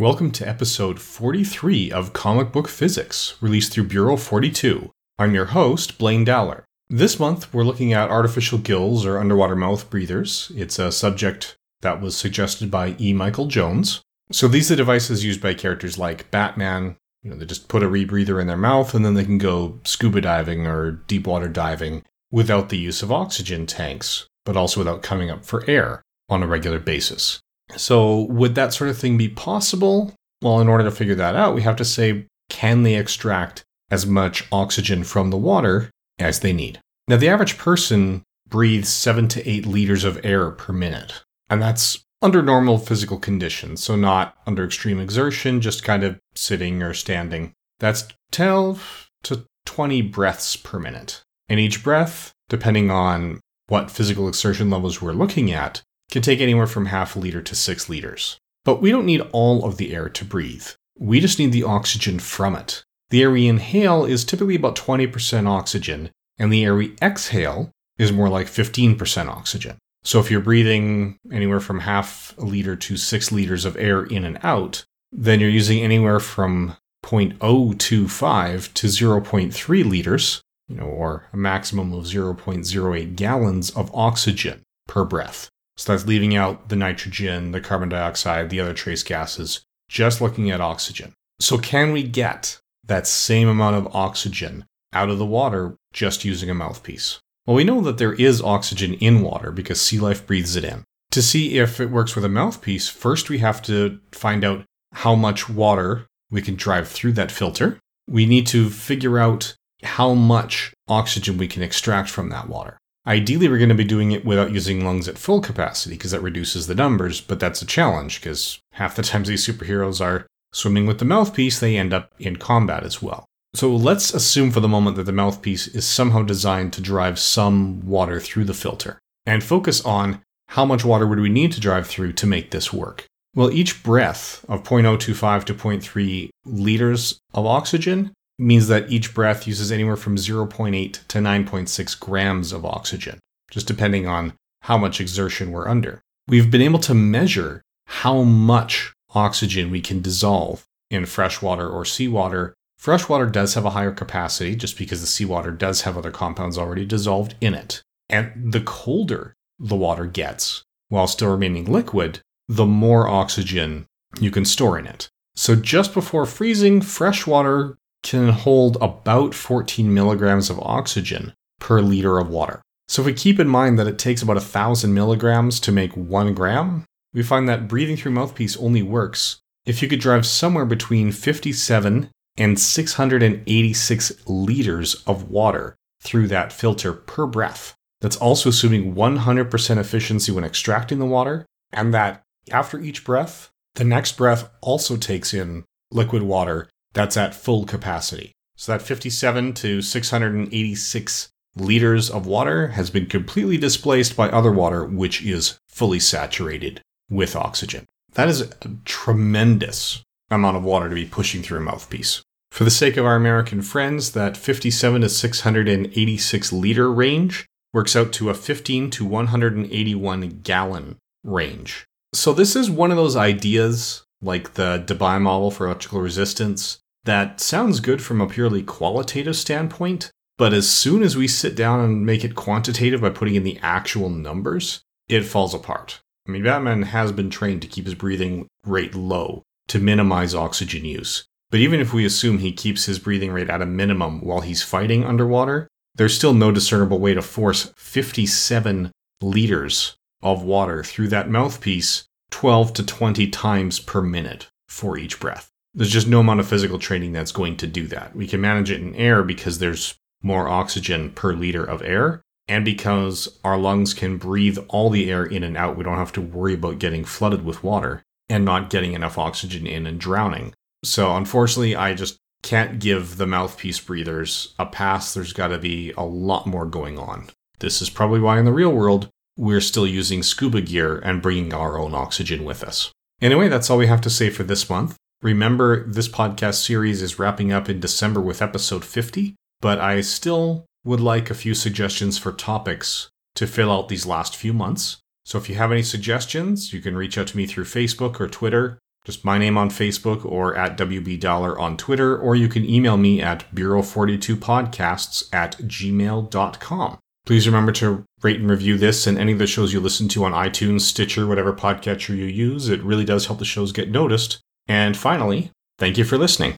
Welcome to episode 43 of Comic Book Physics, released through Bureau 42. I'm your host, Blaine Dowler. This month, we're looking at artificial gills or underwater mouth breathers. It's a subject that was suggested by E. Michael Jones. So these are devices used by characters like Batman. You know, they just put a rebreather in their mouth and then they can go scuba diving or deep water diving without the use of oxygen tanks, but also without coming up for air on a regular basis. So, would that sort of thing be possible? Well, in order to figure that out, we have to say, can they extract as much oxygen from the water as they need? Now, the average person breathes seven to eight liters of air per minute, and that's under normal physical conditions, so not under extreme exertion, just kind of sitting or standing. That's 12 to 20 breaths per minute. And each breath, depending on what physical exertion levels we're looking at, can take anywhere from half a liter to six liters. But we don't need all of the air to breathe. We just need the oxygen from it. The air we inhale is typically about 20% oxygen, and the air we exhale is more like 15% oxygen. So if you're breathing anywhere from half a liter to six liters of air in and out, then you're using anywhere from 0.025 to 0.3 liters, you know, or a maximum of 0.08 gallons of oxygen per breath. So that's leaving out the nitrogen, the carbon dioxide, the other trace gases, just looking at oxygen. So, can we get that same amount of oxygen out of the water just using a mouthpiece? Well, we know that there is oxygen in water because sea life breathes it in. To see if it works with a mouthpiece, first we have to find out how much water we can drive through that filter. We need to figure out how much oxygen we can extract from that water. Ideally, we're going to be doing it without using lungs at full capacity because that reduces the numbers, but that's a challenge because half the times these superheroes are swimming with the mouthpiece, they end up in combat as well. So let's assume for the moment that the mouthpiece is somehow designed to drive some water through the filter and focus on how much water would we need to drive through to make this work. Well, each breath of 0.025 to 0.3 liters of oxygen means that each breath uses anywhere from 0.8 to 9.6 grams of oxygen, just depending on how much exertion we're under. We've been able to measure how much oxygen we can dissolve in freshwater or seawater. Freshwater does have a higher capacity just because the seawater does have other compounds already dissolved in it. And the colder the water gets, while still remaining liquid, the more oxygen you can store in it. So just before freezing, freshwater can hold about 14 milligrams of oxygen per liter of water. So if we keep in mind that it takes about 1,000 milligrams to make one gram, we find that breathing through mouthpiece only works if you could drive somewhere between 57 and 686 liters of water through that filter per breath. That's also assuming 100% efficiency when extracting the water, and that after each breath, the next breath also takes in liquid water that's at full capacity. So that 57 to 686 liters of water has been completely displaced by other water, which is fully saturated with oxygen. That is a tremendous amount of water to be pushing through a mouthpiece. For the sake of our American friends, that 57 to 686 liter range works out to a 15 to 181 gallon range. So, this is one of those ideas like the Debye model for electrical resistance, that sounds good from a purely qualitative standpoint, but as soon as we sit down and make it quantitative by putting in the actual numbers, it falls apart. I mean, Batman has been trained to keep his breathing rate low to minimize oxygen use. But even if we assume he keeps his breathing rate at a minimum while he's fighting underwater, there's still no discernible way to force 57 liters of water through that mouthpiece 12 to 20 times per minute for each breath. There's just no amount of physical training that's going to do that. We can manage it in air because there's more oxygen per liter of air, and because our lungs can breathe all the air in and out, we don't have to worry about getting flooded with water and not getting enough oxygen in and drowning. So, unfortunately, I just can't give the mouthpiece breathers a pass. There's got to be a lot more going on. This is probably why in the real world we're still using scuba gear and bringing our own oxygen with us. Anyway, that's all we have to say for this month. Remember, this podcast series is wrapping up in December with episode 50, but I still would like a few suggestions for topics to fill out these last few months. So if you have any suggestions, you can reach out to me through Facebook or Twitter. just my name on Facebook or at WB Dollar on Twitter, or you can email me at Bureau42podcasts at gmail.com. Please remember to rate and review this and any of the shows you listen to on iTunes, Stitcher, whatever podcatcher you use. It really does help the shows get noticed. And finally, thank you for listening.